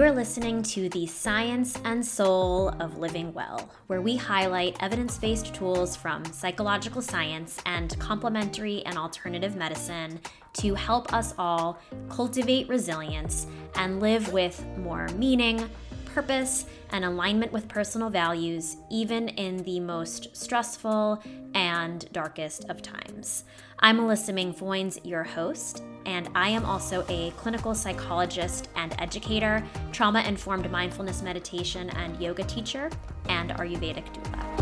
You are listening to the Science and Soul of Living Well, where we highlight evidence based tools from psychological science and complementary and alternative medicine to help us all cultivate resilience and live with more meaning, purpose, and alignment with personal values, even in the most stressful and darkest of times. I'm Melissa Ming Foynes, your host, and I am also a clinical psychologist and educator, trauma informed mindfulness meditation and yoga teacher, and Ayurvedic doula.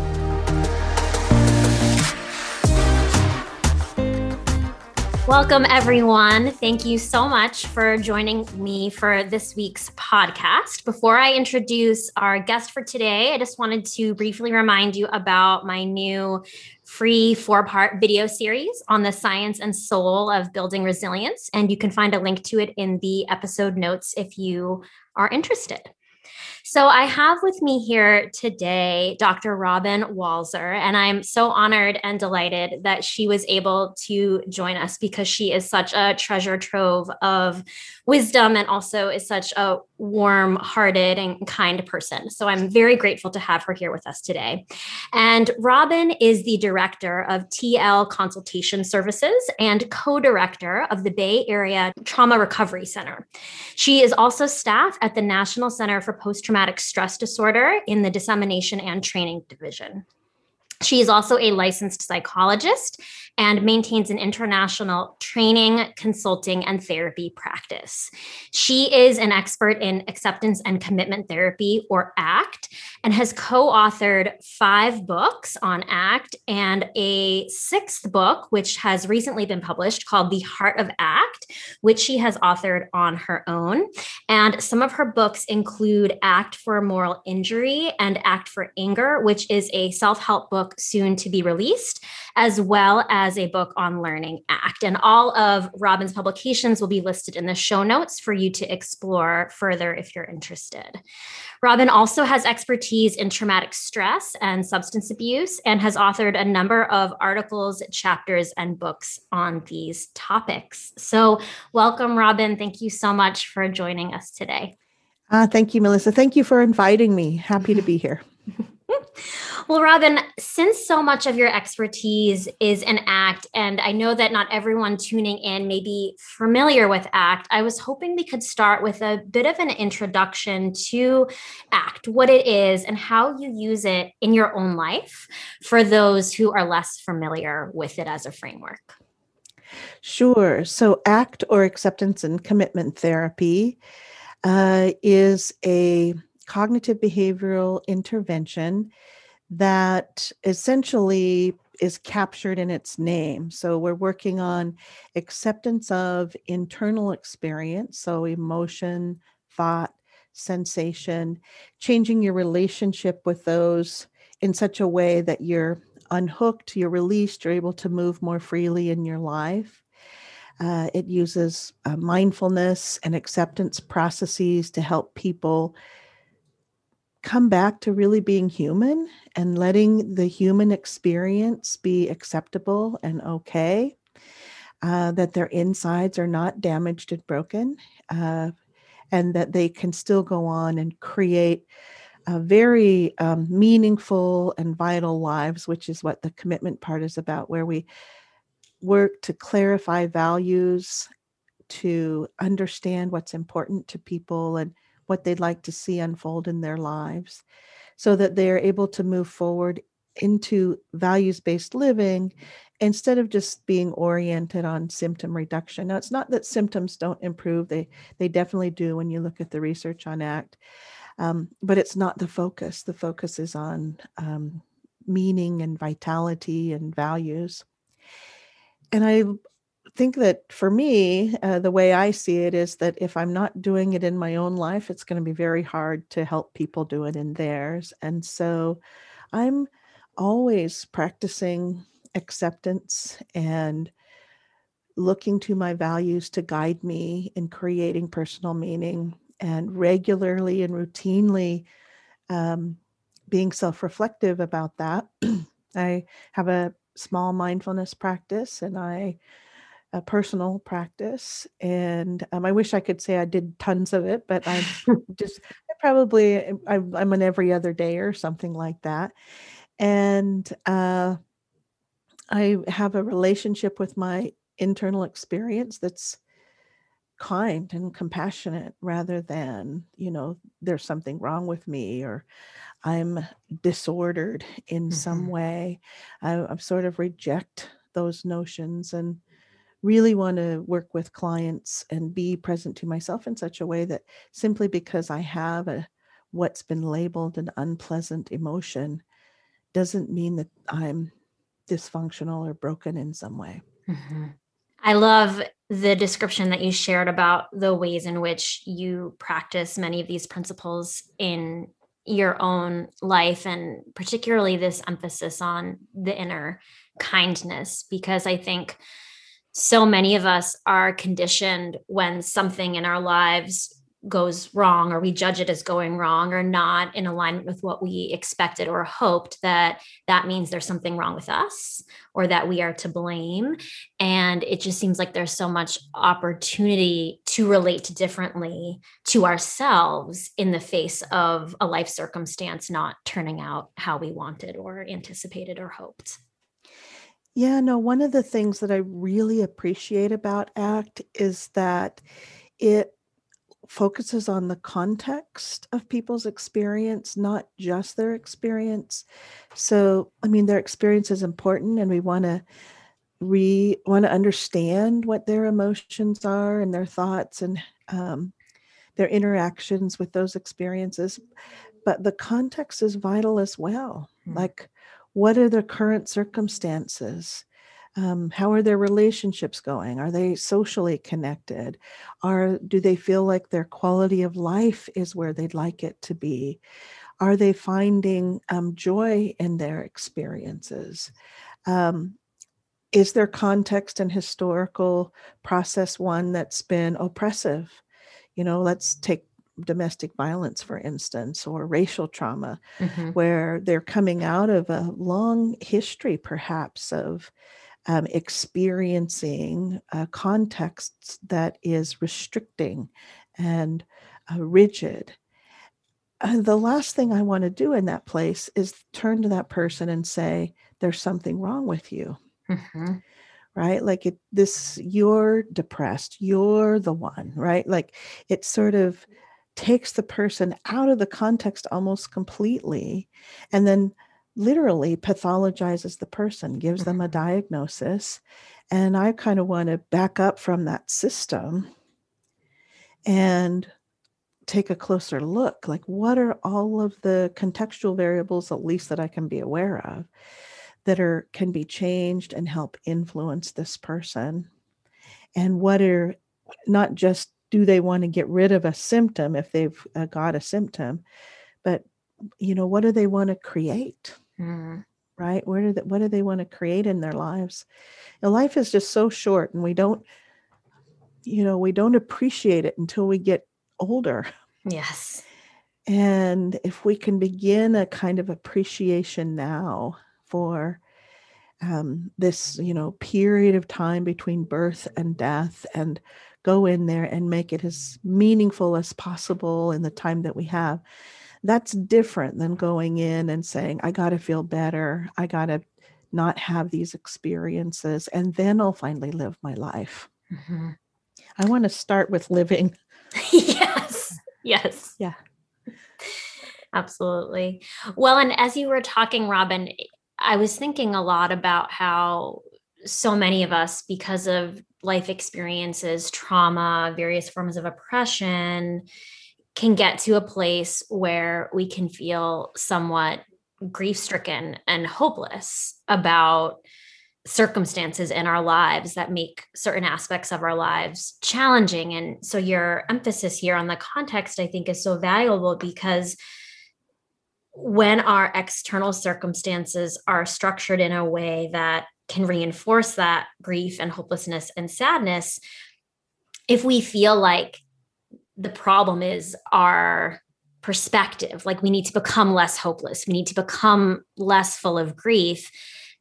Welcome, everyone. Thank you so much for joining me for this week's podcast. Before I introduce our guest for today, I just wanted to briefly remind you about my new free four part video series on the science and soul of building resilience. And you can find a link to it in the episode notes if you are interested. So I have with me here today Dr. Robyn Walser, and I'm so honored and delighted that she was able to join us because she is such a treasure trove of wisdom and also is such a warm hearted and kind person. So I'm very grateful to have her here with us today. And Robyn is the director of TL Consultation Services and co director of the Bay Area Trauma Recovery Center. She is also staff at the National Center for Post Traumatic Stress Disorder in the Dissemination and Training Division. She is also a licensed psychologist and maintains an international training, consulting, and therapy practice. She is an expert in acceptance and commitment therapy, or ACT, and has co authored five books on ACT and a sixth book, which has recently been published called The Heart of ACT, which she has authored on her own. And some of her books include ACT for Moral Injury and ACT for Anger, which is a self help book soon to be released, as well as as a book on Learning ACT. And all of Robyn's publications will be listed in the show notes for you to explore further if you're interested. Robyn also has expertise in traumatic stress and substance abuse and has authored a number of articles, chapters, and books on these topics. So, welcome, Robyn. Thank you so much for joining us today. Uh, thank you, Melissa. Thank you for inviting me. Happy to be here. well, Robyn, since so much of your expertise is an ACT, and I know that not everyone tuning in may be familiar with ACT, I was hoping we could start with a bit of an introduction to ACT, what it is, and how you use it in your own life for those who are less familiar with it as a framework. Sure. So, ACT or acceptance and commitment therapy uh, is a cognitive behavioral intervention that essentially is captured in its name. So we're working on acceptance of internal experience, so emotion, thought, sensation, changing your relationship with those in such a way that you're unhooked, you're released, you're able to move more freely in your life. Uh, it uses uh, mindfulness and acceptance processes to help people come back to really being human and letting the human experience be acceptable and okay. Uh, that their insides are not damaged and broken, uh, and that they can still go on and create very um, meaningful and vital lives, which is what the commitment part is about, where we work to clarify values, to understand what's important to people, and what they'd like to see unfold in their lives so that they're able to move forward into values based living instead of just being oriented on symptom reduction. Now it's not that symptoms don't improve they they definitely do when you look at the research on act um, but it's not the focus. The focus is on um, meaning and vitality and values. And i think that for me, uh, the way I see it is that if I'm not doing it in my own life, it's going to be very hard to help people do it in theirs. And so I'm always practicing acceptance and looking to my values to guide me in creating personal meaning and regularly and routinely um, being self reflective about that. I have a small mindfulness practice and I a personal practice, and um, I wish I could say I did tons of it, but I just I probably I, I'm an every other day or something like that, and uh, I have a relationship with my internal experience that's kind and compassionate rather than you know there's something wrong with me or i'm disordered in mm-hmm. some way I, I sort of reject those notions and really want to work with clients and be present to myself in such a way that simply because I have a what's been labeled an unpleasant emotion doesn't mean that I'm dysfunctional or broken in some way. Mm-hmm. I love the description that you shared about the ways in which you practice many of these principles in your own life and particularly this emphasis on the inner kindness because I think so many of us are conditioned when something in our lives goes wrong or we judge it as going wrong or not in alignment with what we expected or hoped that that means there's something wrong with us or that we are to blame. And it just seems like there's so much opportunity to relate differently to ourselves in the face of a life circumstance not turning out how we wanted or anticipated or hoped yeah, no, one of the things that I really appreciate about ACT is that it focuses on the context of people's experience, not just their experience. So, I mean, their experience is important and we want to we want to understand what their emotions are and their thoughts and um, their interactions with those experiences but the context is vital as well mm. like what are their current circumstances? Um, how are their relationships going? Are they socially connected? Are do they feel like their quality of life is where they'd like it to be? Are they finding um, joy in their experiences? Um, is their context and historical process one that's been oppressive? You know, let's take domestic violence, for instance, or racial trauma, mm-hmm. where they're coming out of a long history, perhaps, of um, experiencing a context that is restricting and uh, rigid. Uh, the last thing I want to do in that place is turn to that person and say, There's something wrong with you. Mm-hmm right like it this you're depressed you're the one right like it's sort of takes the person out of the context almost completely and then literally pathologizes the person, gives them a mm-hmm. diagnosis. And I kind of want to back up from that system and take a closer look like what are all of the contextual variables at least that I can be aware of that are can be changed and help influence this person and what are not just do they want to get rid of a symptom if they've uh, got a symptom? But you know what do they want to create? Mm. right? Where do they, what do they want to create in their lives? And life is just so short and we don't you know we don't appreciate it until we get older. Yes. And if we can begin a kind of appreciation now for um, this you know period of time between birth and death and go in there and make it as meaningful as possible in the time that we have. That's different than going in and saying, I got to feel better. I got to not have these experiences, and then I'll finally live my life. Mm-hmm. I want to start with living. yes. Yes. Yeah. Absolutely. Well, and as you were talking, Robyn, I was thinking a lot about how so many of us, because of life experiences, trauma, various forms of oppression, can get to a place where we can feel somewhat grief stricken and hopeless about circumstances in our lives that make certain aspects of our lives challenging. And so, your emphasis here on the context, I think, is so valuable because when our external circumstances are structured in a way that can reinforce that grief and hopelessness and sadness if we feel like the problem is our perspective. Like we need to become less hopeless. We need to become less full of grief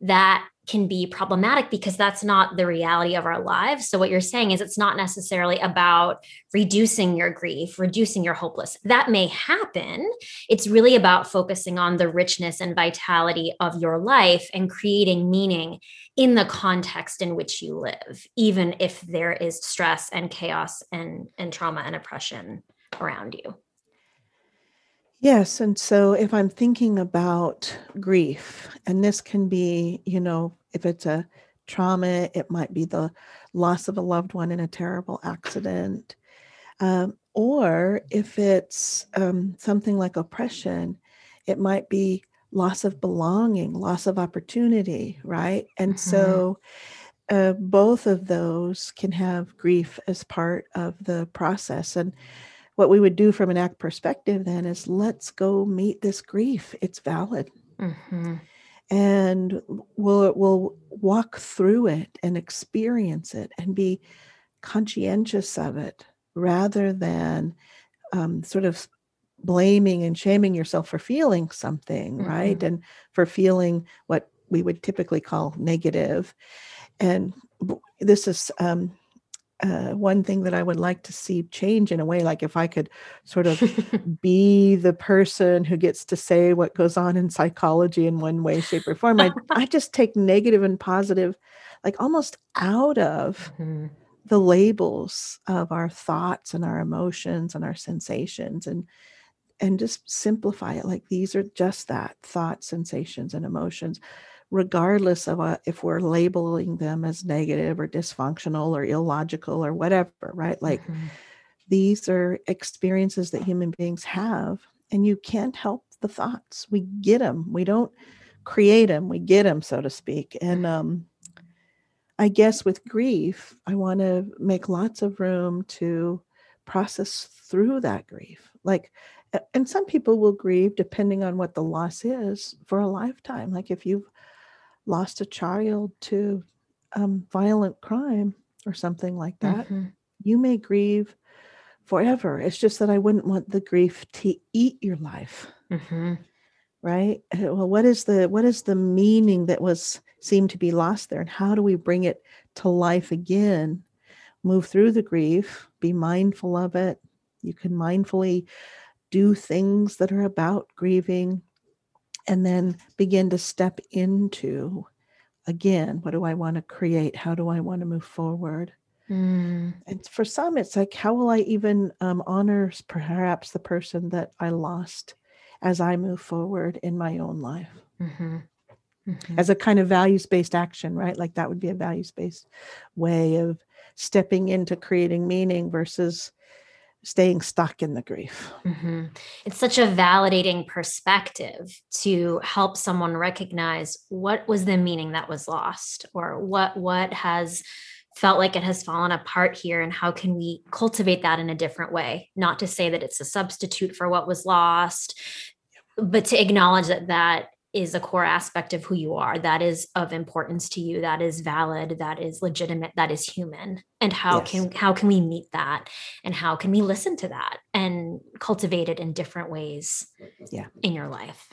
that can be problematic because that's not the reality of our lives. So, what you're saying is it's not necessarily about reducing your grief, reducing your hopeless. That may happen. It's really about focusing on the richness and vitality of your life and creating meaning in the context in which you live, even if there is stress and chaos and, and trauma and oppression around you. Yes. And so if I'm thinking about grief, and this can be, you know, if it's a trauma, it might be the loss of a loved one in a terrible accident. Um, or if it's um, something like oppression, it might be loss of belonging, loss of opportunity, right? And mm-hmm. so uh, both of those can have grief as part of the process. And what we would do from an act perspective then is let's go meet this grief. It's valid. Mm-hmm. And we'll, we'll walk through it and experience it and be conscientious of it rather than um, sort of blaming and shaming yourself for feeling something, mm-hmm. right? And for feeling what we would typically call negative. And this is um, uh, one thing that I would like to see change in a way, like if I could sort of be the person who gets to say what goes on in psychology in one way, shape, or form, I, I just take negative and positive, like almost out of mm-hmm. the labels of our thoughts and our emotions and our sensations and and just simplify it like these are just that thoughts sensations and emotions regardless of uh, if we're labeling them as negative or dysfunctional or illogical or whatever, right? Like mm-hmm. these are experiences that human beings have, and you can't help the thoughts. We get them. We don't create them. We get them, so to speak. And um, I guess with grief, I want to make lots of room to process through that grief. Like, and some people will grieve depending on what the loss is for a lifetime. Like if you've lost a child to um, violent crime or something like that, mm-hmm. you may grieve forever. It's just that I wouldn't want the grief to eat your life. Mm-hmm. Right. Uh, well, what is the what is the meaning that was seemed to be lost there, and how do we bring it to life again? Move through the grief, be mindful of it. You can mindfully do things that are about grieving and then begin to step into again what do i want to create how do i want to move forward mm. and for some it's like how will i even um, honor perhaps the person that i lost as i move forward in my own life mm-hmm. Mm-hmm. as a kind of values-based action right like that would be a values-based way of stepping into creating meaning versus staying stuck in the grief. Mm-hmm. It's such a validating perspective to help someone recognize what was the meaning that was lost or what what has felt like it has fallen apart here and how can we cultivate that in a different way not to say that it's a substitute for what was lost but to acknowledge that that is a core aspect of who you are that is of importance to you that is valid that is legitimate that is human. And how yes. can how can we meet that? And how can we listen to that and cultivate it in different ways yeah. in your life?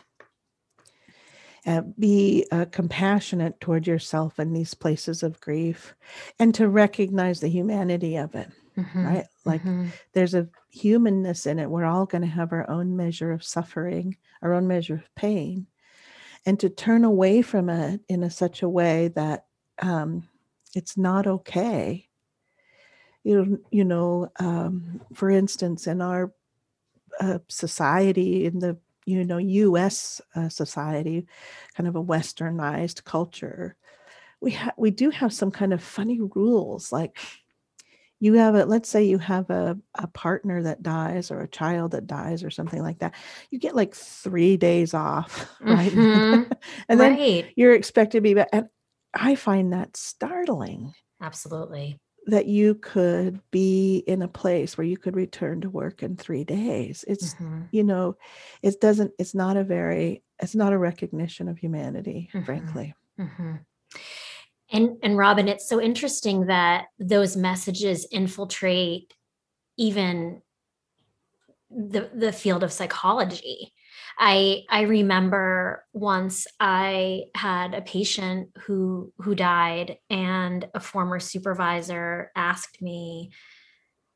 Uh, be uh, compassionate toward yourself in these places of grief and to recognize the humanity of it mm-hmm. right? Like mm-hmm. there's a humanness in it. We're all going to have our own measure of suffering our own measure of pain and to turn away from it in a, such a way that um, it's not okay. You, you know, um, for instance, in our uh, society, in the you know U.S. Uh, society, kind of a westernized culture, we ha- we do have some kind of funny rules like you have a let's say you have a, a partner that dies or a child that dies or something like that you get like three days off right mm-hmm. and then right. you're expected to be back and i find that startling absolutely that you could be in a place where you could return to work in three days it's mm-hmm. you know it doesn't it's not a very it's not a recognition of humanity mm-hmm. frankly mm-hmm. And and Robyn, it's so interesting that those messages infiltrate even the the field of psychology. I I remember once I had a patient who who died and a former supervisor asked me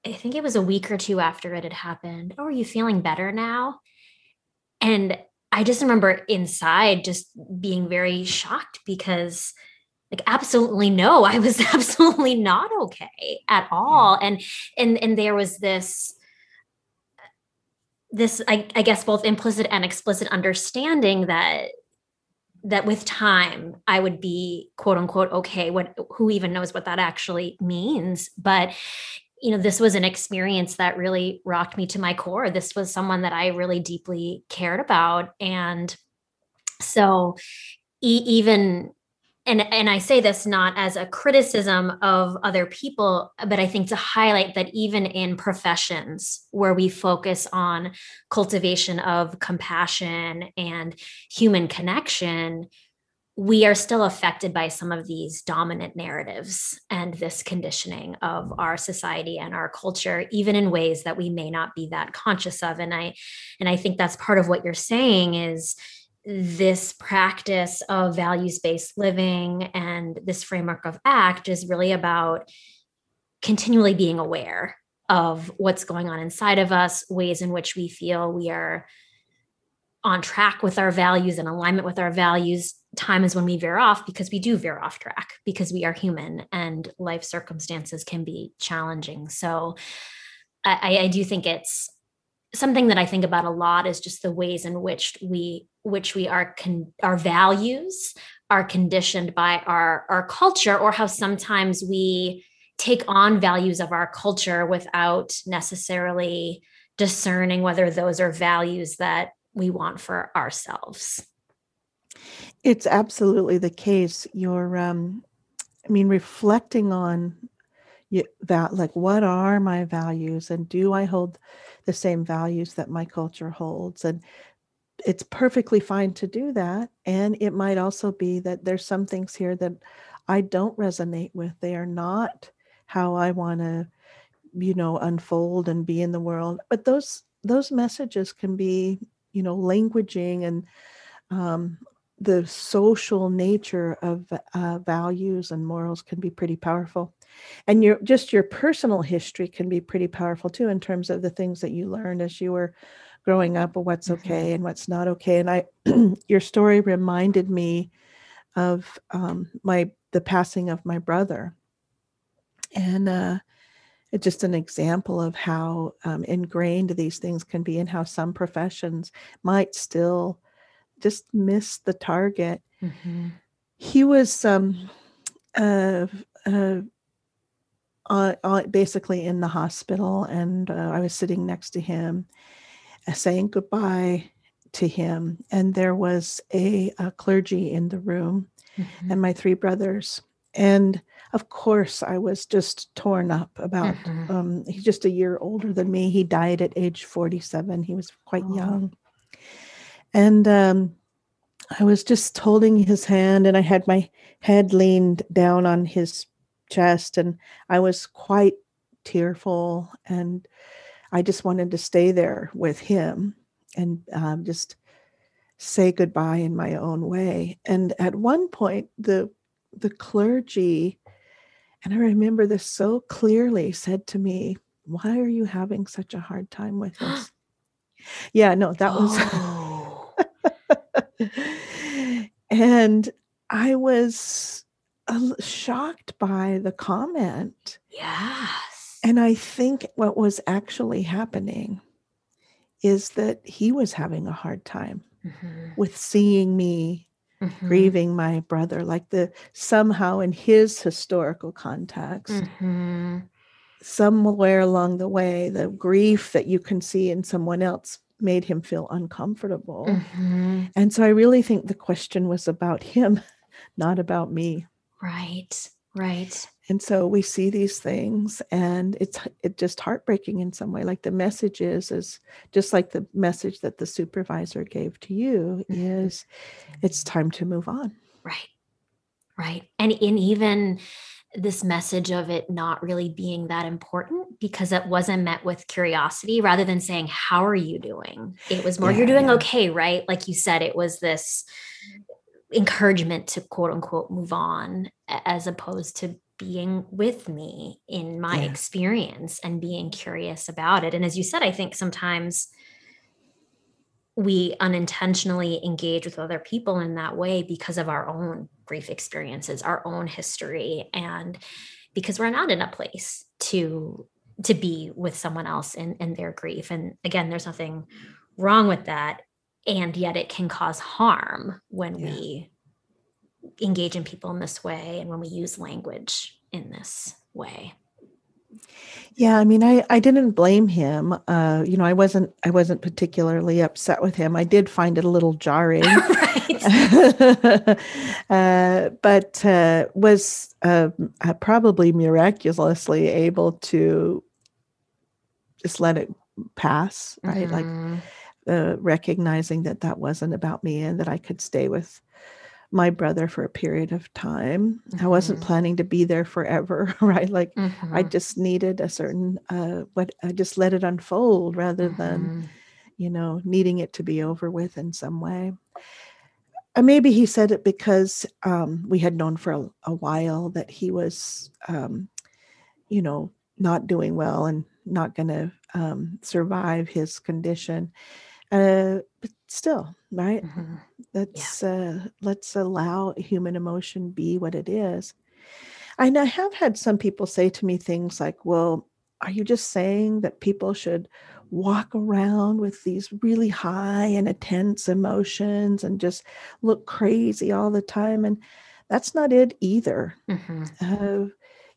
I think it was a week or two after it had happened, "Oh, are you feeling better now?" And I just remember inside just being very shocked because like absolutely no, I was absolutely not okay at all. And and and there was this this I, I guess both implicit and explicit understanding that that with time I would be quote unquote okay. What who even knows what that actually means? But you know, this was an experience that really rocked me to my core. This was someone that I really deeply cared about. And so e- even and and I say this not as a criticism of other people, but I think to highlight that even in professions where we focus on cultivation of compassion and human connection, we are still affected by some of these dominant narratives and this conditioning of our society and our culture even in ways that we may not be that conscious of. And i and i think that's part of what you're saying is this practice of values based living and this framework of act is really about continually being aware of what's going on inside of us, ways in which we feel we are on track with our values and alignment with our values. Time is when we veer off because we do veer off track because we are human and life circumstances can be challenging. So I, I do think it's something that I think about a lot is just the ways in which we which we are con- our values are conditioned by our our culture or how sometimes we take on values of our culture without necessarily discerning whether those are values that we want for ourselves. It's absolutely the case. You're um i mean reflecting on that like what are my values and do i hold the same values that my culture holds? And it's perfectly fine to do that and it might also be that there's some things here that i don't resonate with. They are not how i want to you know unfold and be in the world. But those those messages can be you know languaging and um, the social nature of uh, values and morals can be pretty powerful and your just your personal history can be pretty powerful too in terms of the things that you learned as you were growing up or what's mm-hmm. okay and what's not okay and i your story reminded me of um, my the passing of my brother and uh, it's just an example of how um, ingrained these things can be and how some professions might still just miss the target mm-hmm. he was um, uh, uh, uh, basically in the hospital, and uh, I was sitting next to him, uh, saying goodbye to him. And there was a, a clergy in the room, mm-hmm. and my three brothers. And of course, I was just torn up about. Mm-hmm. Um, he's just a year older than me. He died at age forty-seven. He was quite oh. young, and um, I was just holding his hand, and I had my head leaned down on his chest and I was quite tearful and I just wanted to stay there with him and um, just say goodbye in my own way. And at one point, the the clergy, and I remember this so clearly, said to me, "Why are you having such a hard time with this?" yeah, no, that oh. was. and I was shocked by the comment. Yes. And I think what was actually happening is that he was having a hard time mm-hmm. with seeing me mm-hmm. grieving my brother, like the somehow in his historical context. Mm-hmm. Somewhere along the way, the grief that you can see in someone else made him feel uncomfortable. Mm-hmm. And so I really think the question was about him, not about me. Right. Right. And so we see these things and it's it just heartbreaking in some way. Like the message is is just like the message that the supervisor gave to you mm-hmm. is it's time to move on. Right. Right. And in even this message of it not really being that important because it wasn't met with curiosity rather than saying how are you doing it was more yeah, you're doing yeah. okay right like you said it was this encouragement to quote unquote move on as opposed to being with me in my yeah. experience and being curious about it. And as you said i think sometimes we unintentionally engage with other people in that way because of our own grief experiences our own history and because we're not in a place to to be with someone else in in their grief. And again there's nothing wrong with that and yet it can cause harm when yeah. we engage in people in this way and when we use language in this way yeah, I mean, I, I didn't blame him. Uh, you know, I wasn't I wasn't particularly upset with him. I did find it a little jarring, uh, but uh, was uh, uh, probably miraculously able to just let it pass, right? Mm-hmm. Like uh, recognizing that that wasn't about me and that I could stay with my brother for a period of time. Mm-hmm. I wasn't mm-hmm. planning to be there forever, right? Like mm-hmm. I just needed a certain uh what I just let it unfold rather mm-hmm. than you know needing it to be over with in some way. And maybe he said it because um, we had known for a, a while that he was, um, you know, not doing well and not going to um, survive his condition. Uh, but still, right? Mm-hmm. Let's yeah. uh, let's allow human emotion be what it is. And I have had some people say to me things like, "Well, are you just saying that people should walk around with these really high and intense emotions and just look crazy all the time?" And that's not it either. Mm-hmm. Uh,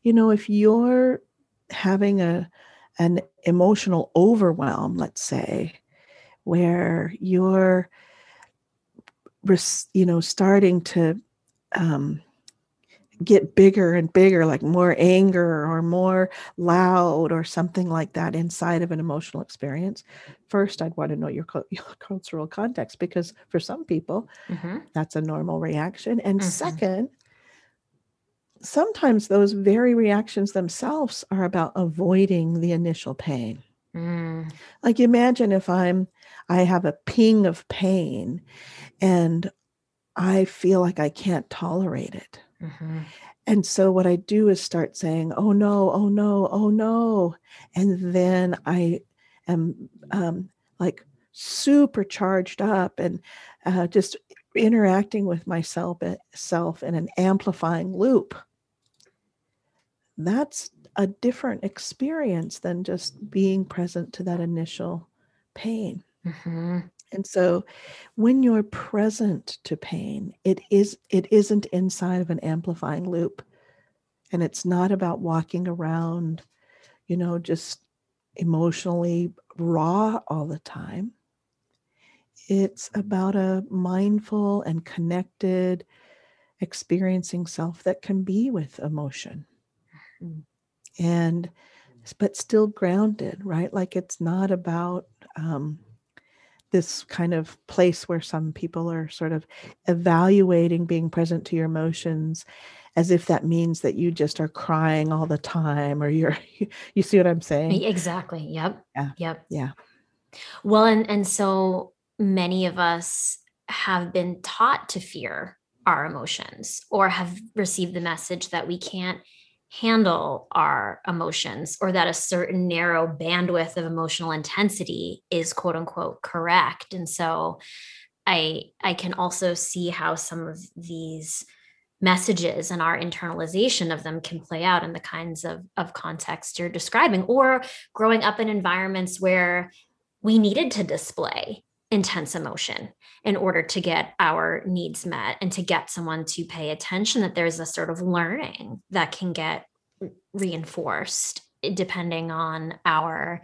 you know, if you're having a an emotional overwhelm, let's say, where you're you know starting to um, get bigger and bigger like more anger or more loud or something like that inside of an emotional experience first i'd want to know your, your cultural context because for some people mm-hmm. that's a normal reaction and mm-hmm. second sometimes those very reactions themselves are about avoiding the initial pain mm. like imagine if i'm I have a ping of pain and I feel like I can't tolerate it. Mm-hmm. And so what I do is start saying, oh no, oh no, oh no. And then I am um, like super charged up and uh, just interacting with myself eh, self in an amplifying loop. That's a different experience than just being present to that initial pain. Mm-hmm. And so when you're present to pain, it is it isn't inside of an amplifying loop. And it's not about walking around, you know, just emotionally raw all the time. It's about a mindful and connected experiencing self that can be with emotion. Mm-hmm. And but still grounded, right? Like it's not about um, this kind of place where some people are sort of evaluating being present to your emotions as if that means that you just are crying all the time or you're you see what i'm saying? Exactly yep yeah yep. yeah. Well and and so many of us have been taught to fear our emotions or have received the message that we can't handle our emotions or that a certain narrow bandwidth of emotional intensity is quote unquote correct. And so i i can also see how some of these messages and our internalization of them can play out in the kinds of of context you're describing or growing up in environments where we needed to display intense emotion in order to get our needs met and to get someone to pay attention that there's a sort of learning that can get reinforced eh, depending on our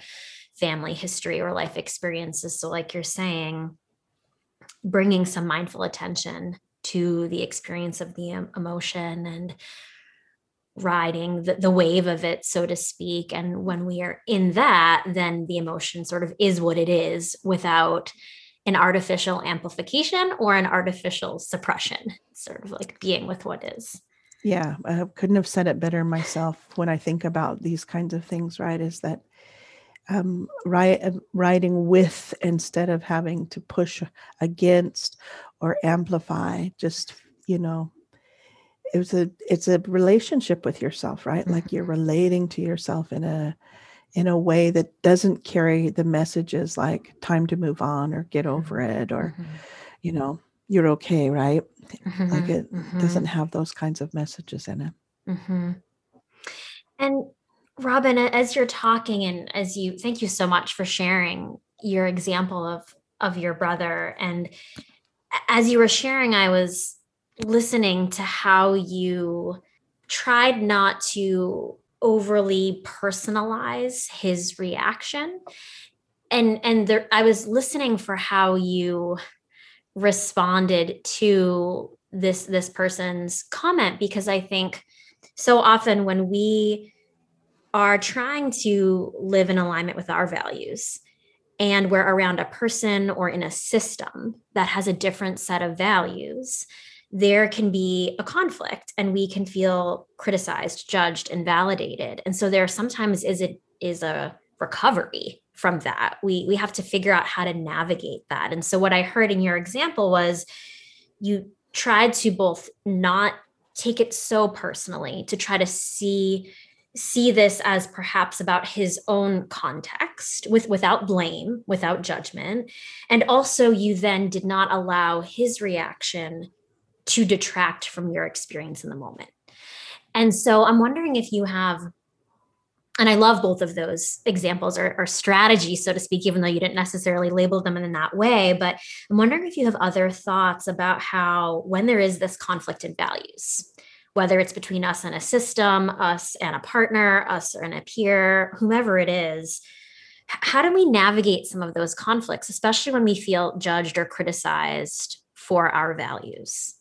family history or life experiences so like you're saying bringing some mindful attention to the experience of the emotion and riding the, the wave of it, so to speak. And when we are in that, then the emotion sort of is what it is without an artificial amplification or an artificial suppression, sort of like being with what is. Yeah, I couldn't have said it better myself when I think about these kinds of things, right? Is that um, write, uh, writing with instead of having to push against or amplify, just, you know, it was a it's a relationship with yourself right like you're mm-hmm. relating to yourself in a in a way that doesn't carry the messages like time to move on or get over mm-hmm. it or mm-hmm. you know you're okay right mm-hmm. like it mm-hmm. doesn't have those kinds of messages in it mm-hmm. and robin as you're talking and as you thank you so much for sharing your example of of your brother and as you were sharing i was listening to how you tried not to overly personalize his reaction. And and there i was listening for how you responded to this this person's comment because i think so often when we are trying to live in alignment with our values and we're around a person or in a system that has a different set of values there can be a conflict and we can feel criticized, judged, and validated. And so there sometimes is is a recovery from that. We we have to figure out how to navigate that. And so what I heard in your example was you tried to both not take it so personally to try to see see this as perhaps about his own context with without blame without judgment and also you then did not allow his reaction to detract from your experience in the moment. And so I'm wondering if you have, and I love both of those examples or, or strategies, so to speak, even though you didn't necessarily label them in that way. But I'm wondering if you have other thoughts about how, when there is this conflict in values, whether it's between us and a system, us and a partner, us and a peer, whomever it is, how do we navigate some of those conflicts, especially when we feel judged or criticized for our values?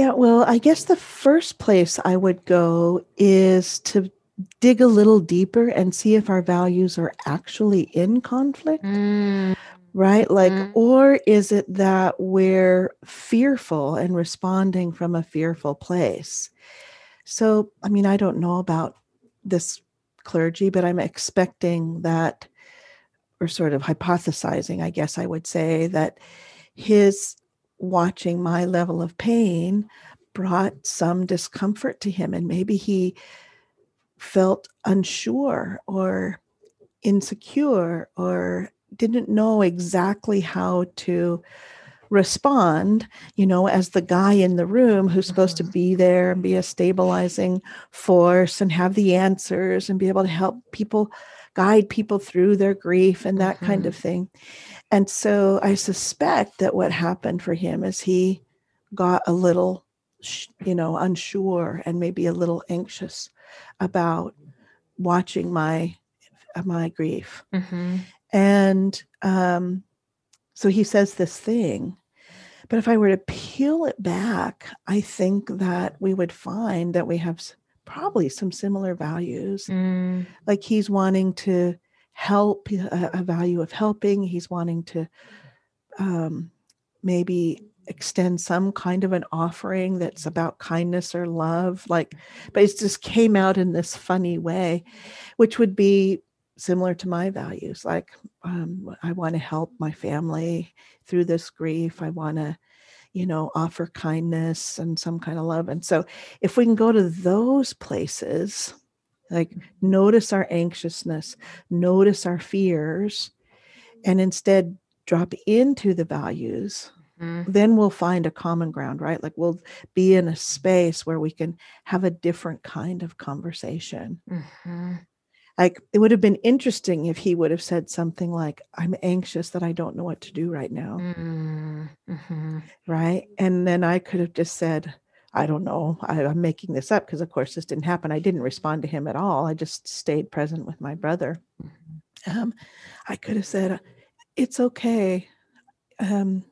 Yeah, well, I guess the first place I would go is to dig a little deeper and see if our values are actually in conflict. Mm. Right? Like, mm. or is it that we're fearful and responding from a fearful place? So, I mean, I don't know about this clergy, but I'm expecting that, or sort of hypothesizing, I guess I would say, that his watching my level of pain brought some discomfort to him. And maybe he felt unsure or insecure or didn't know exactly how to respond, you know, as the guy in the room who's supposed to mm-hmm. be there and be a stabilizing force and have the answers and be able to help people guide people through their grief and that mm-hmm. kind of thing. And so I suspect that what happened for him is he got a little, you know, unsure and maybe a little anxious about watching my uh, my grief. Mm-hmm. And um, so he says this thing. But if I were to peel it back, I think that we would find that we have probably some similar values. Mm. Like he's wanting to help, a, a, value of helping. He's wanting to um, maybe extend some kind of an offering that's about kindness or love. Like, but it just came out in this funny way, which would be similar to my values. Like, um, I want to help my family through this grief. I want to you know, offer kindness and some kind of love. And so if we can go to those places, like mm-hmm. notice our anxiousness, notice our fears, and instead drop into the values, mm-hmm. then we'll find a common ground, right? Like we'll be in a space where we can have a different kind of conversation. Mm-hmm like it would have been interesting if he would have said something like i'm anxious that i don't know what to do right now. Mm-hmm. right? And then i could have just said i don't know. I, am making this up because of course this didn't happen. I didn't respond to him at all. I just stayed present with my brother. Mm-hmm. um, i could have said it's okay. Um,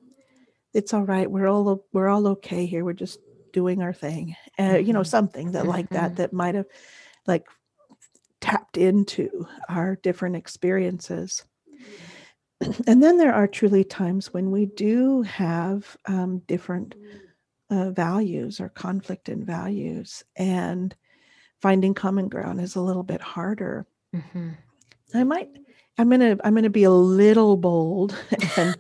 it's all right. We're all we're all okay here. We're just doing our thing. Uh, you know mm-hmm. something that like that mm-hmm. that might have like tapped into our different experiences. And then there are truly times when we do have um, different uh, values or conflict in values and finding common ground is a little bit harder mm-hmm. i might i'm gonna i'm gonna be a little bold and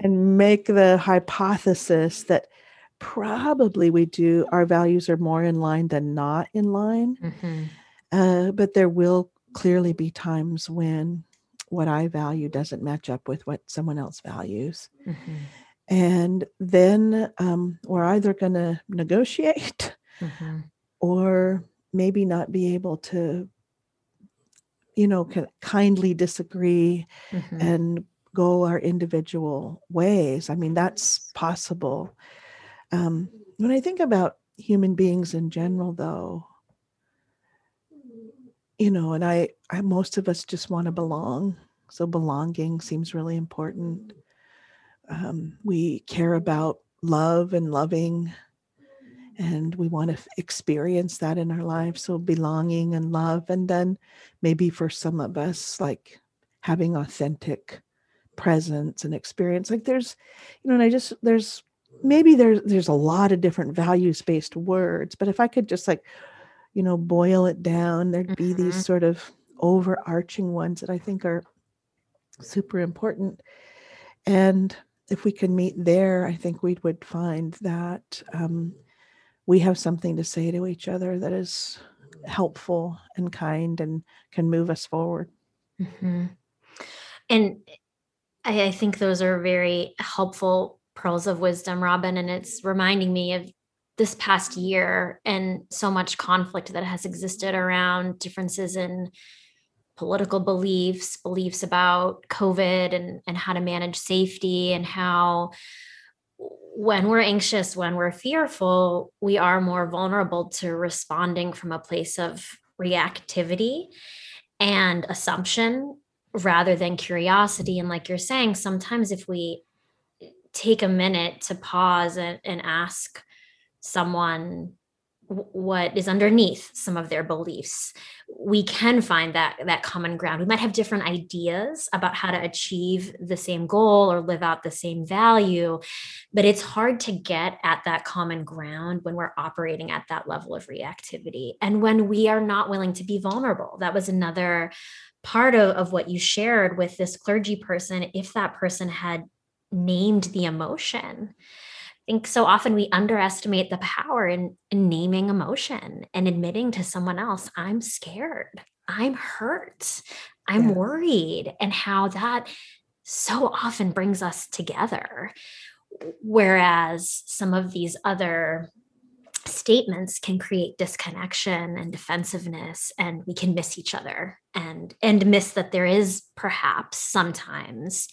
and make the hypothesis that probably we do our values are more in line than not in line mm-hmm. Uh, but there will clearly be times when what i value doesn't match up with what someone else values mm-hmm. and then um, we're either going to negotiate mm-hmm. or maybe not be able to you know kindly disagree mm-hmm. and go our individual ways i mean that's possible um, when I think about human beings in general, though, you know, and I, I most of us just want to belong. So belonging seems really important. Um, we care about love and loving, and we want to f- experience that in our lives. So belonging and love, and then maybe for some of us, like having authentic presence and experience. Like there's, you know, and I just there's maybe there's there's a lot of different values based words but if i could just like you know boil it down there'd be mm-hmm. these sort of overarching ones that i think are super important and if we can meet there i think we would find that um, we have something to say to each other that is helpful and kind and can move us forward mm-hmm. and I, I think those are very helpful pearls of wisdom, Robyn, and it's reminding me of this past year and so much conflict that has existed around differences in political beliefs, beliefs about COVID and, and how to manage safety, and how when we're anxious, when we're fearful, we are more vulnerable to responding from a place of reactivity and assumption rather than curiosity. And like you're saying, sometimes if we take a minute to pause and, and ask someone what is underneath some of their beliefs we can find that that common ground we might have different ideas about how to achieve the same goal or live out the same value but it's hard to get at that common ground when we're operating at that level of reactivity and when we are not willing to be vulnerable that was another part of, of what you shared with this clergy person if that person had named the emotion. I think so often we underestimate the power in, in naming emotion and admitting to someone else, I'm scared, I'm hurt, I'm yeah. worried, and how that so often brings us together. Whereas some of these other statements can create disconnection and defensiveness and we can miss each other and and miss that there is perhaps sometimes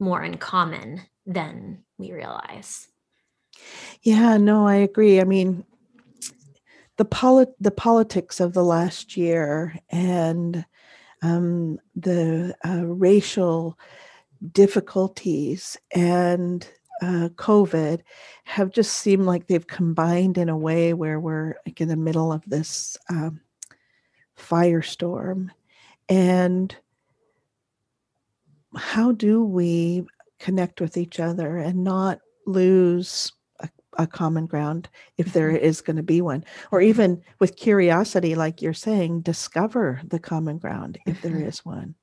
more in common than we realize. Yeah, no, I agree. I mean, the polit- the politics of the last year and um, the uh, racial difficulties and uh, COVID have just seemed like they've combined in a way where we're like in the middle of this um, firestorm. And how do we connect with each other and not lose a, common ground if there mm-hmm. going to be one or even with curiosity like you're saying discover the common ground if there mm-hmm. one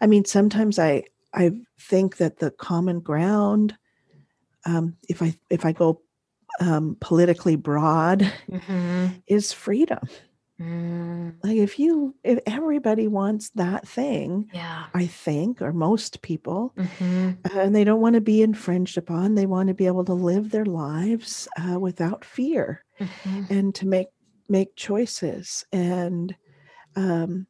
i mean sometimes i i think that the common ground um, if i if i go um, politically broad mm-hmm. is freedom Mm. Like if you if everybody wants that thing, yeah, I think, or most people, mm-hmm. uh, and they don't want to be infringed upon, they want to be able to live their lives uh, without fear mm-hmm. and to make make choices. And um,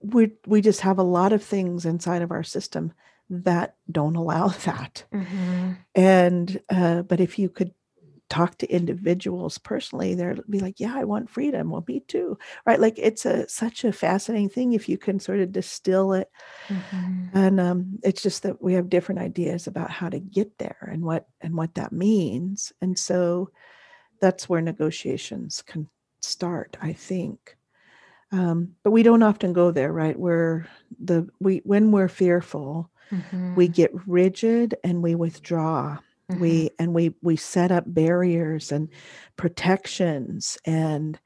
we we just have a lot of things inside of our system that don't allow that. Mm-hmm. And uh, but if you could talk to individuals personally they'll be like yeah i want freedom. Well me too. Right? Like it's a such a fascinating thing if you can sort of distill it mm-hmm. and um, it's just that we have different ideas about how to get there and what and what that means and so that's where negotiations can start i think. Um, but we don't often go there right? Where the we when we're fearful mm-hmm. we get rigid and we withdraw Mm-hmm. We and we we set up barriers and protections and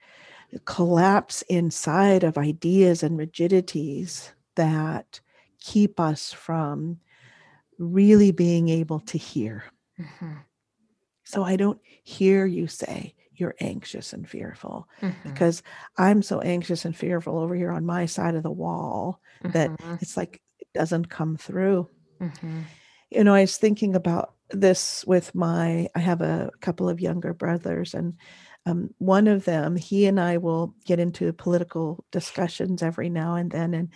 collapse inside of ideas and rigidities that keep us from really being able to hear. Mm-hmm. So I don't hear you say you're anxious and fearful mm-hmm. because I'm so anxious and fearful over here on my side of the wall mm-hmm. that it's like it doesn't come through. Mm-hmm. You know, I was thinking about this with my, I have a couple of younger brothers, and um, one of them, he and I will get into political discussions every now and then. And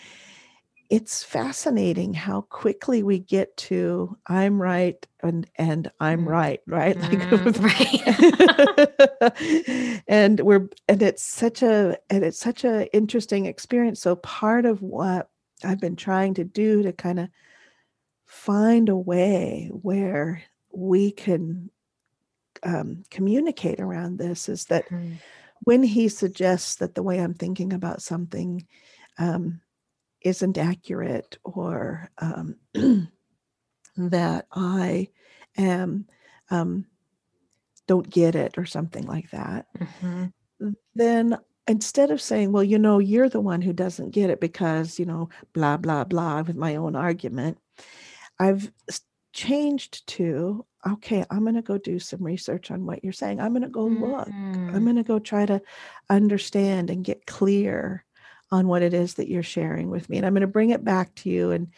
it's fascinating how quickly we get to I'm right and and I'm mm. right, right? Mm, right. and we're and it's such a and it's such a interesting experience. So part of what I've been trying to do to kind of find a way where we can um, communicate around this is that mm-hmm. when he suggests that the way I'm thinking about something um, isn't accurate or um, that I am um, don't get it or something like that, mm-hmm. then instead of saying, well, you know, you're the one who doesn't get it because, you know, blah, blah, blah, with my own argument, I've changed to, okay, I'm going to go do some research on what you're saying. I'm going to go look. I'm going to go try to understand and get clear on what it is that you're sharing with me. And I'm going to bring it back to you and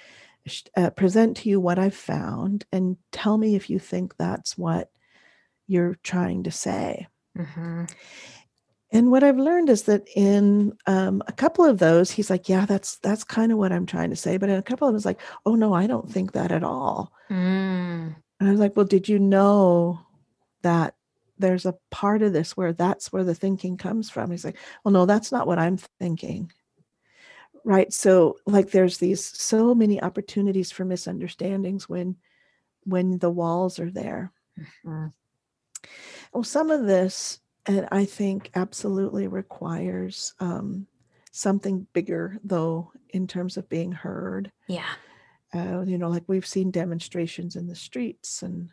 uh, present to you what I've found and tell me if you think that's what you're trying to say. Mm-hmm. And what I've learned is that in um, a couple of those, he's like, "Yeah, that's that's kind of what I'm trying to say." But in a couple of them, it's like, "Oh no, I don't think that at all." Mm. And I was like, "Well, did you know that there's a part of this where that's where the thinking comes from?" He's like, "Well, no, that's not what I'm thinking." Right. So, like, there's these so many opportunities for misunderstandings when when the walls are there. Mm-hmm. Well, some of this and I think absolutely requires um, something bigger, though, in terms of being heard. Yeah. Uh, you know, like we've seen demonstrations in the streets and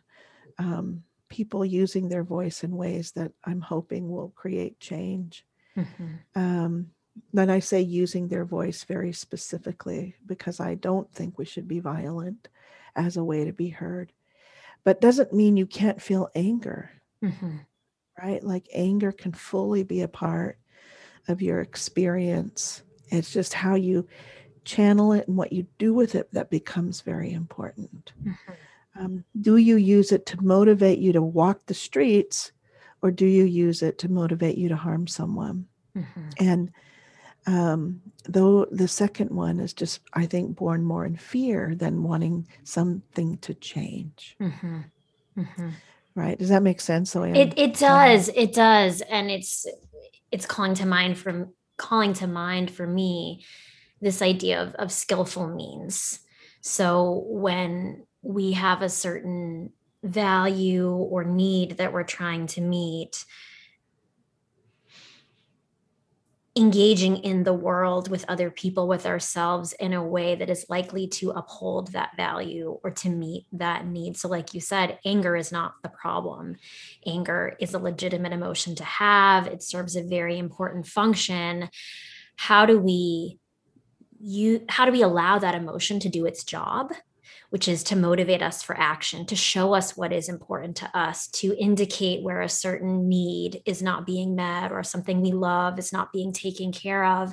um, people using their voice in ways that I'm hoping will create change. Mm-hmm. Um, and I say using their voice very specifically because I don't think we should be violent as a way to be heard. But doesn't mean you can't feel anger. Mm-hmm right? Like anger can fully be a part of your experience. It's just how you channel it and what you do with it that becomes very important. Mm-hmm. Um, do you use it to motivate you to walk the streets, or do you use it to motivate you to harm someone? Mm-hmm. And um, though the second one is just, I think, born more in fear than wanting something to change. Mm-hmm. Right. Does that make sense so it, it does. It does. And it's it's calling to mind from calling to mind for me this idea of, of skillful means. So when we have a certain value or need that we're trying to meet engaging in the world with other people, with ourselves in a way that is likely to uphold that value or to meet that need. So, like you said, anger is not the problem. Anger is a legitimate emotion to have, it serves a very important function. How do we you how do we allow that emotion to do its job which is to motivate us for action, to show us what is important to us, to indicate where a certain need is not being met or something we love is not being taken care of.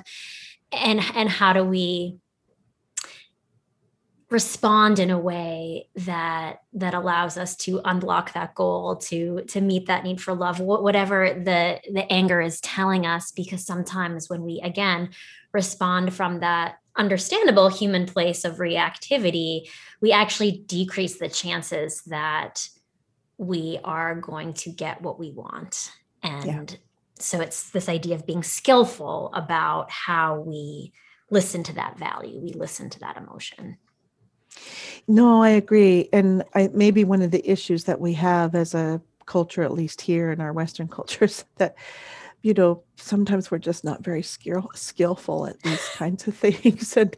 And, and how do we respond in a way that that allows us to unblock that goal to to meet that need for love whatever the the anger is telling us because sometimes when we again respond from that understandable human place of reactivity, we actually decrease the chances that we are going to get what we want. And yeah. so it's this idea of being skillful about how we listen to that value, we listen to that emotion. No, I agree. And I, maybe one of the issues that we have as a culture, at least here in our Western cultures, that you know, sometimes we're just not very skill, skillful at these kinds of things. And,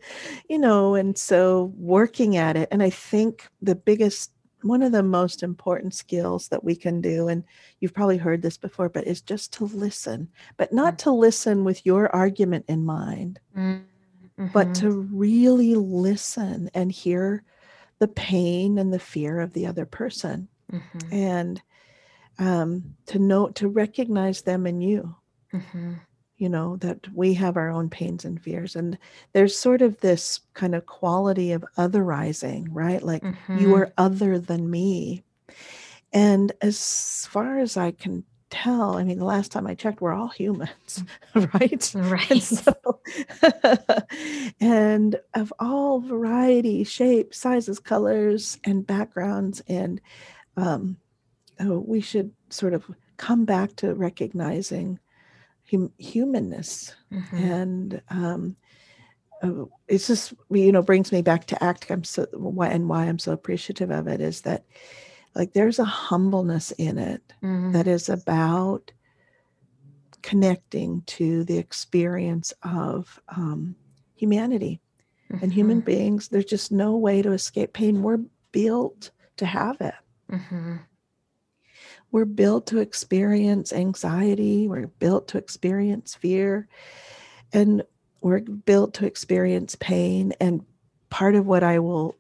you know, and so working at it. And I think the biggest one of the most important skills that we can do and you've probably heard this before but is just to listen but not mm. to listen with your argument in mind mm-hmm. but to really listen and hear the pain and the fear of the other person mm-hmm. and um, to know to recognize them in you. Mm-hmm. You know that we have our own pains and fears and there's sort of this kind of quality of otherizing right? Like mm-hmm. you are other than me. And as far as i can tell i mean the last time i checked we're all humans right right? And, so, and of all variety shapes sizes colors and backgrounds and um, oh, we should sort of come back to recognizing hum- humanness mm-hmm. and um, uh, it's just you know brings me back to act i'm so why and why i'm so appreciative of it is that like there's a humbleness in it mm-hmm. that is about connecting to the experience of um, humanity mm-hmm. and human beings there's just no way to escape pain we're built to have it mm-hmm. We're built to experience anxiety, we're built to experience fear, and we're built to experience pain. And part of what I will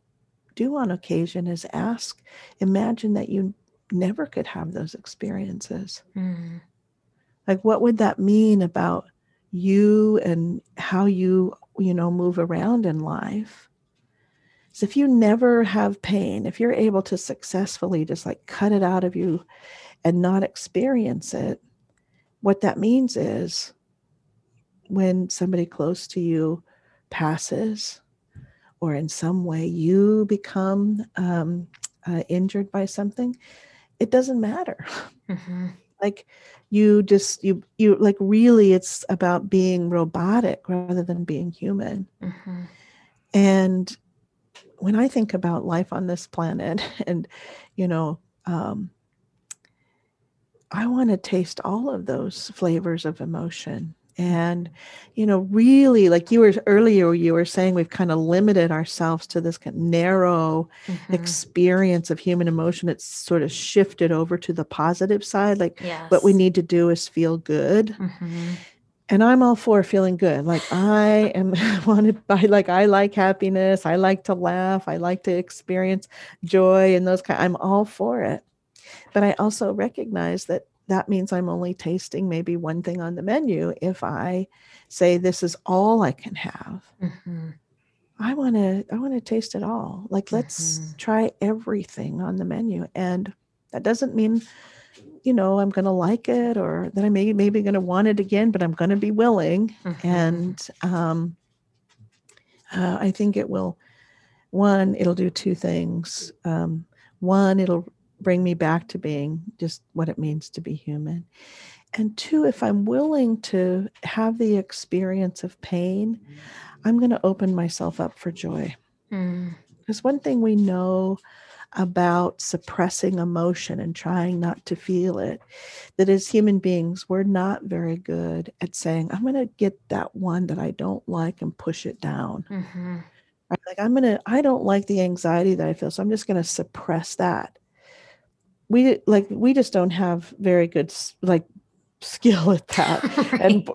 do on occasion is ask, imagine that you never could have those experiences. Mm. Like, what would that mean about you and how you, you know, move around in life? If you never have pain, if you're able to successfully just like cut it out of you and not experience it, what that means is when somebody close to you passes or in some way you become um, uh, injured by something, it doesn't matter. Mm-hmm. like you just you you like really it's about being robotic rather than being human. Mm-hmm. And when I think about life on this planet, and you know, um, I want to taste all of those flavors of emotion. And, you know, really, like you were earlier, you were saying we've kind of limited ourselves to this kind of narrow mm-hmm. experience of human emotion. It's sort of shifted over to the positive side. Like, yes. what we need to do is feel good. Mm-hmm and I'm all for feeling good. Like I am wanted by like I like happiness. I like to laugh. I like to experience joy and those kind. I'm all for it. But I also recognize that that means I'm only tasting maybe one thing on the menu if I say this is all I can have. Mm-hmm. I want to I want to taste it all. Like let's mm-hmm. try everything on the menu and that doesn't mean you know i'm going to like it or that i may maybe going to want it again but i'm going to be willing mm-hmm. and um, uh, i think it will one it'll do two things um, one it'll bring me back to being just what it means to be human and two if i'm willing to have the experience of pain i'm going to open myself up for joy mm. because one thing we know about suppressing emotion and trying not to feel it. That as human beings, we're not very good at saying, I'm going to get that one that I don't like and push it down. Mm-hmm. Right? Like, I'm going to, I don't like the anxiety that I feel. So I'm just going to suppress that. We like, we just don't have very good, like, skill at that right. and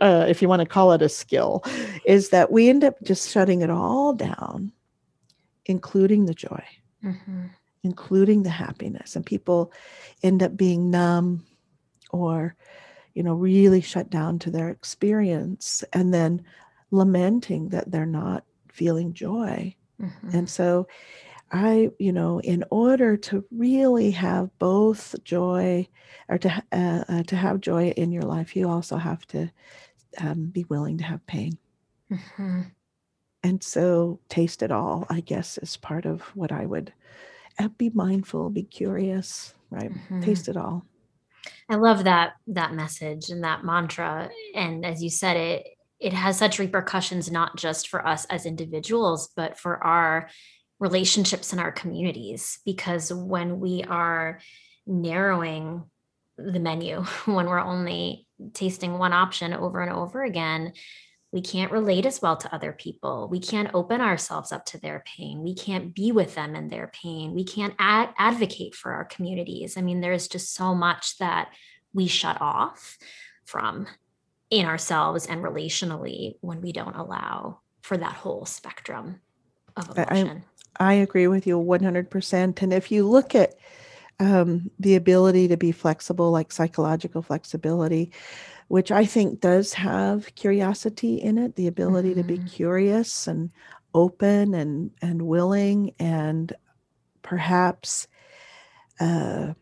uh, if you want to call it a skill is that we end up just shutting it all down including the joy mm-hmm. including the happiness. And people end up being numb or, you know, really shut down to their experience and then lamenting that they're not feeling joy. Mm-hmm. And so, I, you know, in order to really have both joy or to uh, uh, to have joy in your life, you also have to um, be willing to have pain. Mm-hmm and so taste it all i guess is part of what i would uh, be mindful be curious right mm-hmm. taste it all i love that that message and that mantra and as you said it it has such repercussions not just for us as individuals but for our relationships in our communities because when we are narrowing the menu when we're only tasting one option over and over again we can't relate as well to other people. We can't open ourselves up to their pain. We can't be with them in their pain. We can't ad- advocate for our communities. I mean, there's just so much that we shut off from in ourselves and relationally when we don't allow for that whole spectrum of emotion. I, I agree with you 100%. And if you look at um, the ability to be flexible, like psychological flexibility, which I think does have curiosity in it, the ability mm-hmm. to be mm-hmm. curious and open and and willing and perhaps uh,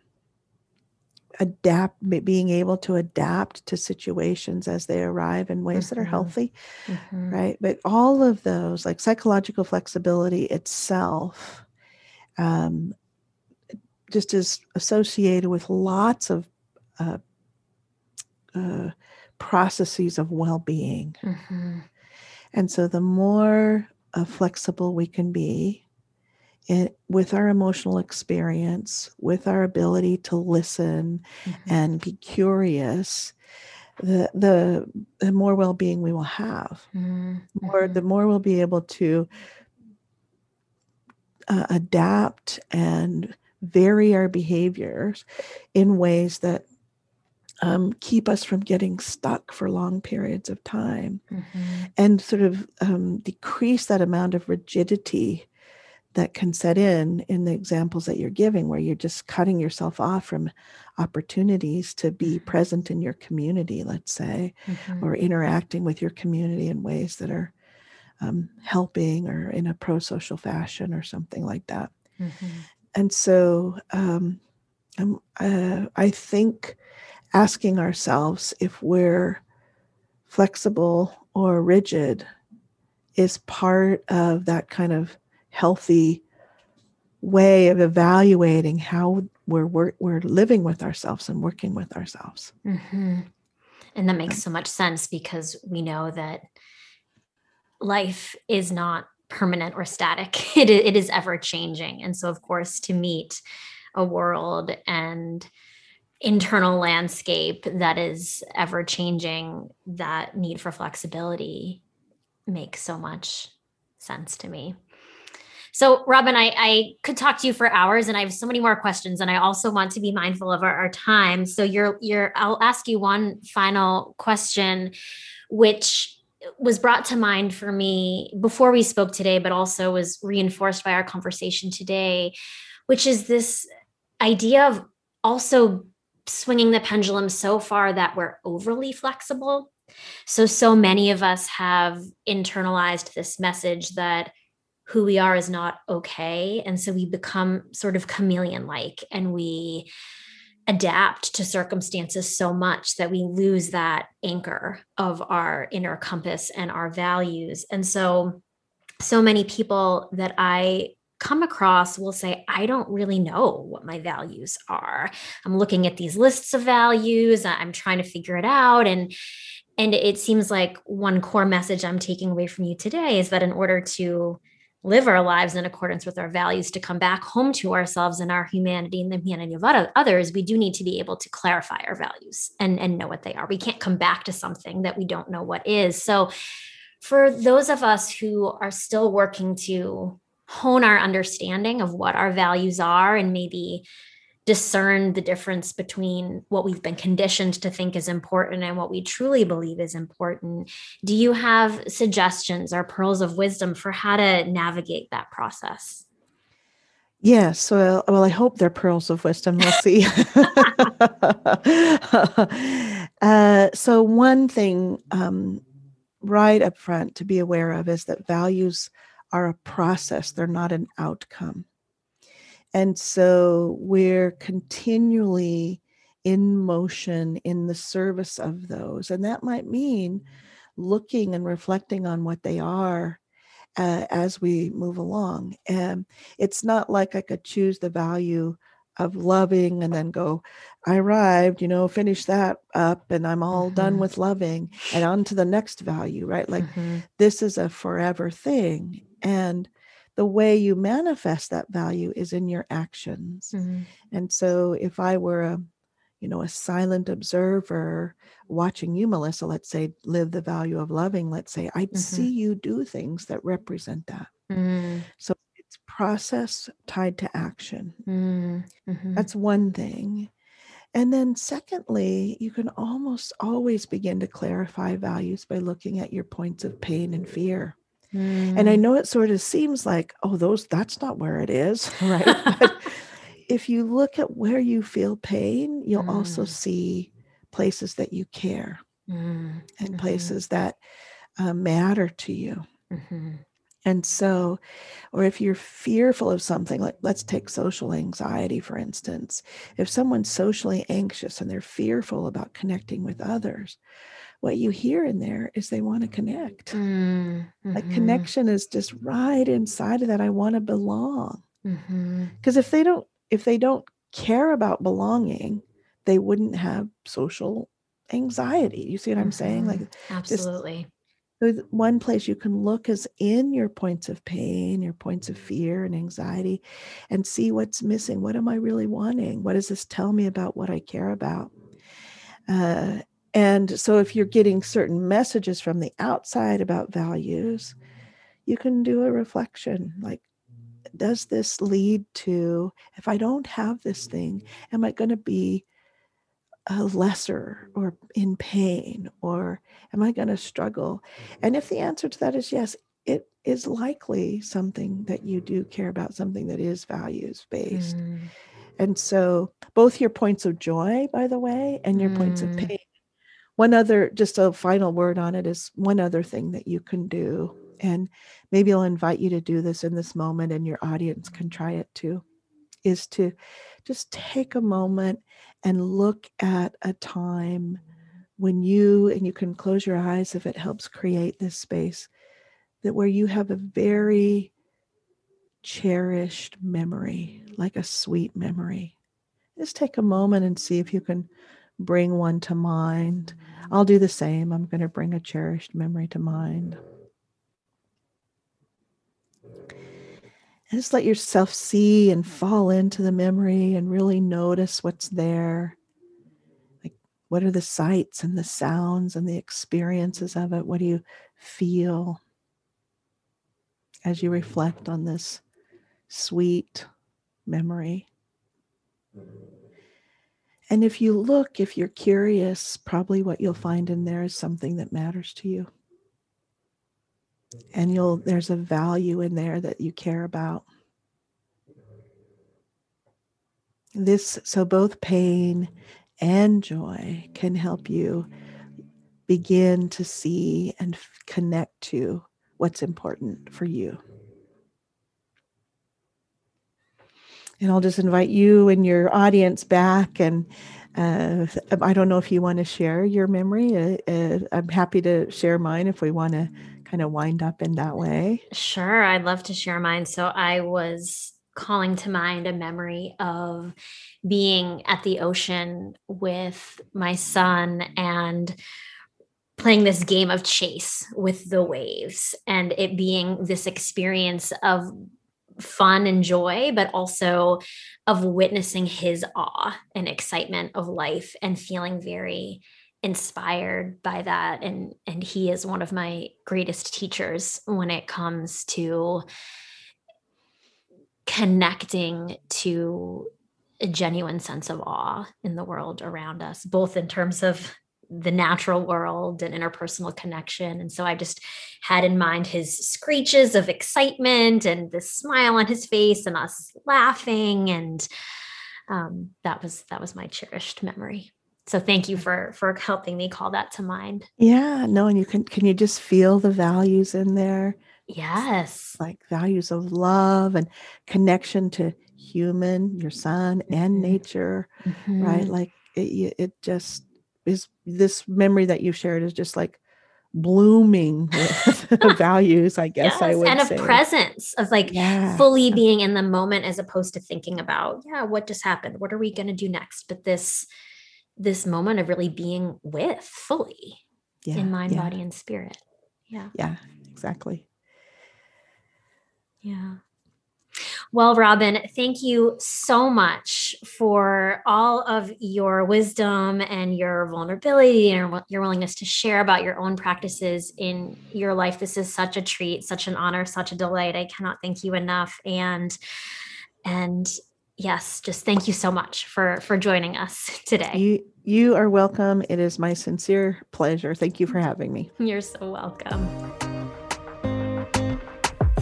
adapt being able to adapt to situations as they arrive in ways mm-hmm. that are mm-hmm. healthy mm-hmm. right but all of those like psychological flexibility itself um, just is associated with lots of uh, uh, processes of well-being mm-hmm. and so the more uh, flexible we can be it, with our emotional experience, with our ability to listen mm-hmm. and be curious, the the the more well-being we will have. Mm-hmm. More the more we'll be able to uh, adapt and vary our behaviors in ways that um, keep us from getting stuck for long periods of time mm-hmm. and sort of um, decrease that amount of rigidity that can set in in the examples that you're giving where you're just cutting yourself off from opportunities to be mm-hmm. present in your community let's say mm-hmm. or interacting with your community in ways that are um, helping or in a pro-social fashion or something like that mm-hmm. And so um, uh, i think asking ourselves if we're flexible or rigid is part of that kind of healthy way of evaluating how we're we're, we're living with ourselves and working with ourselves. Mm-hmm. And that makes so much sense because we know that life is not permanent or static. It, it is ever changing. And so, of course, to meet a world and internal landscape that is ever changing, that need for flexibility makes so much sense to me. So, Robyn, I, I could talk to you for hours, and I have so many more questions, and I also want to be mindful of our, our time. So, you're you're. I'll ask you one final question, which was brought to mind for me before we spoke today, but also was reinforced by our conversation today, which is this idea of also swinging the pendulum so far that we're overly flexible. So, so many of us have internalized this message that who we are is not okay. And so we become sort of chameleon like and we adapt to circumstances so much that we lose that anchor of our inner compass and our values. And so, so many people that I come across will say, I don't really know what my values are. I'm looking at these lists of values, I'm trying to figure it out. And and it seems like one core message I'm taking away from you today is that in order to live our lives in accordance with our values to come back home to ourselves and our humanity and the humanity of others we do need to be able to clarify our values and and know what they are. We can't come back to something that we don't know what is. So for those of us who are still working to hone our understanding of what our values are and maybe discern the difference between what we've been conditioned to think is important and what we truly believe is important. Do you have suggestions or pearls of wisdom for how to navigate that process? Yes. Well, well, I hope they're pearls of wisdom. We'll see. uh, so, one thing um, right up front to be aware of is that values are a process, they're not an outcome. And so we're continually in motion in the service of those. And that might mean looking and reflecting on what they are uh, as we move along. And it's not like I could choose the value of loving and then go, I arrived, you know, finish that up and I'm all mm-hmm. done with loving and on to the next value, right? Like mm-hmm. this is a forever thing. And the way you manifest that value is in your actions. Mm-hmm. And so if I were a you know, a silent observer watching you, Melissa, let's say, live the value of loving, let's say, I'd Mhm. see you do things that represent that. Mm, So it's process tied to action. mm, mhm. That's one thing. And then, secondly, you can almost always begin to clarify values by looking at your points of pain and fear. And I Mm, know it sort of seems like, oh, those, that's not where it is, right? But if you look at where you feel pain, you'll also Mm. see places that you care mm, and Mhm. places that uh, matter to you. mhm. And so, or if you're fearful of something, like let's take social anxiety, for instance. If someone's socially anxious and they're fearful about connecting with others, what you hear in there is they want to connect. Mm, Like mhm, connection is just right inside of that. I want to belong. Because if they don't, if they don't care about belonging, they wouldn't have social anxiety. You see what I'm saying? Like Mhm. Absolutely. So one place you can look is in your points of pain, your points of fear and anxiety, and see what's missing. What am I really wanting? What does this tell me about what I care about? Uh, and so if you're getting certain messages from the outside about values, you can do a reflection like, does this lead to, if I don't have this thing, am I going to be a lesser or in pain or am I going to struggle? And if the answer to that is yes, it is likely something that you do care about, something that is values based. Mm, And so, both your points of joy, by the way, and your points of Mm. pain. One other, just a final word on it is one other thing that you can do. And maybe I'll invite you to do this in this moment, and your audience can try it too, is to just take a moment and look at a time when you, and you can close your eyes if it helps create this space, that where you have a very cherished memory, like a sweet memory. Just take a moment and see if you can bring one to mind. I'll do the same. I'm going to bring a cherished memory to mind. And just let yourself see and fall into the memory and really notice what's there. Like, what are the sights and the sounds and the experiences of it? What do you feel as you reflect on this sweet memory? And if you look, if you're curious, probably what you'll find in there is something that matters to you. And you'll there's a value in there that you care about. This so both pain and joy can help you begin to see and connect to what's important for you. And I'll just invite you and your audience back. And uh, I don't know if you want to share your memory. Uh, uh, I'm happy to share mine if we want to kind of wind up in that way. Sure, I'd love to share mine. So I was calling to mind a memory of being at the ocean with my son and playing this game of chase with the waves and it being this experience of fun and joy but also of witnessing his awe and excitement of life and feeling very inspired by that. And and he is one of my greatest teachers when it comes to connecting to a genuine sense of awe in the world around us both in terms of the natural world and interpersonal connection and so i just had in mind his screeches of excitement and the smile on his face and us laughing and um, that was that was my cherished memory so thank you for for helping me call that to mind Yeah, no, and you can can you just feel the values in there, yes like values of love and connection to human, your son, and Mhm. nature, right? Mhm. Like it, it just is. This memory that you shared is just like blooming with values. I guess I Yes, would and a say. presence of like Yeah. fully being in the moment as opposed to thinking about yeah what just happened what are we going to do next but this this moment of really being with fully yeah, in mind yeah, body and spirit yeah yeah, exactly. yeah Well, Robyn, thank you so much for all of your wisdom and your vulnerability and your willingness to share about your own practices in your life. This is such a treat, such an honor, such a delight. I cannot thank you enough. And and yes, just thank you so much for for joining us today. You you are welcome. It is my sincere pleasure. Thank you for having me. You're so welcome.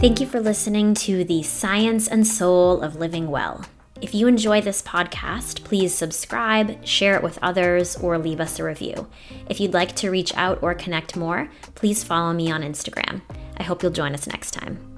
Thank you for listening to the Science and Soul of Living Well. If you enjoy this podcast, please subscribe, share it with others, or leave us a review. If you'd like to reach out or connect more, please follow me on Instagram. I hope you'll join us next time.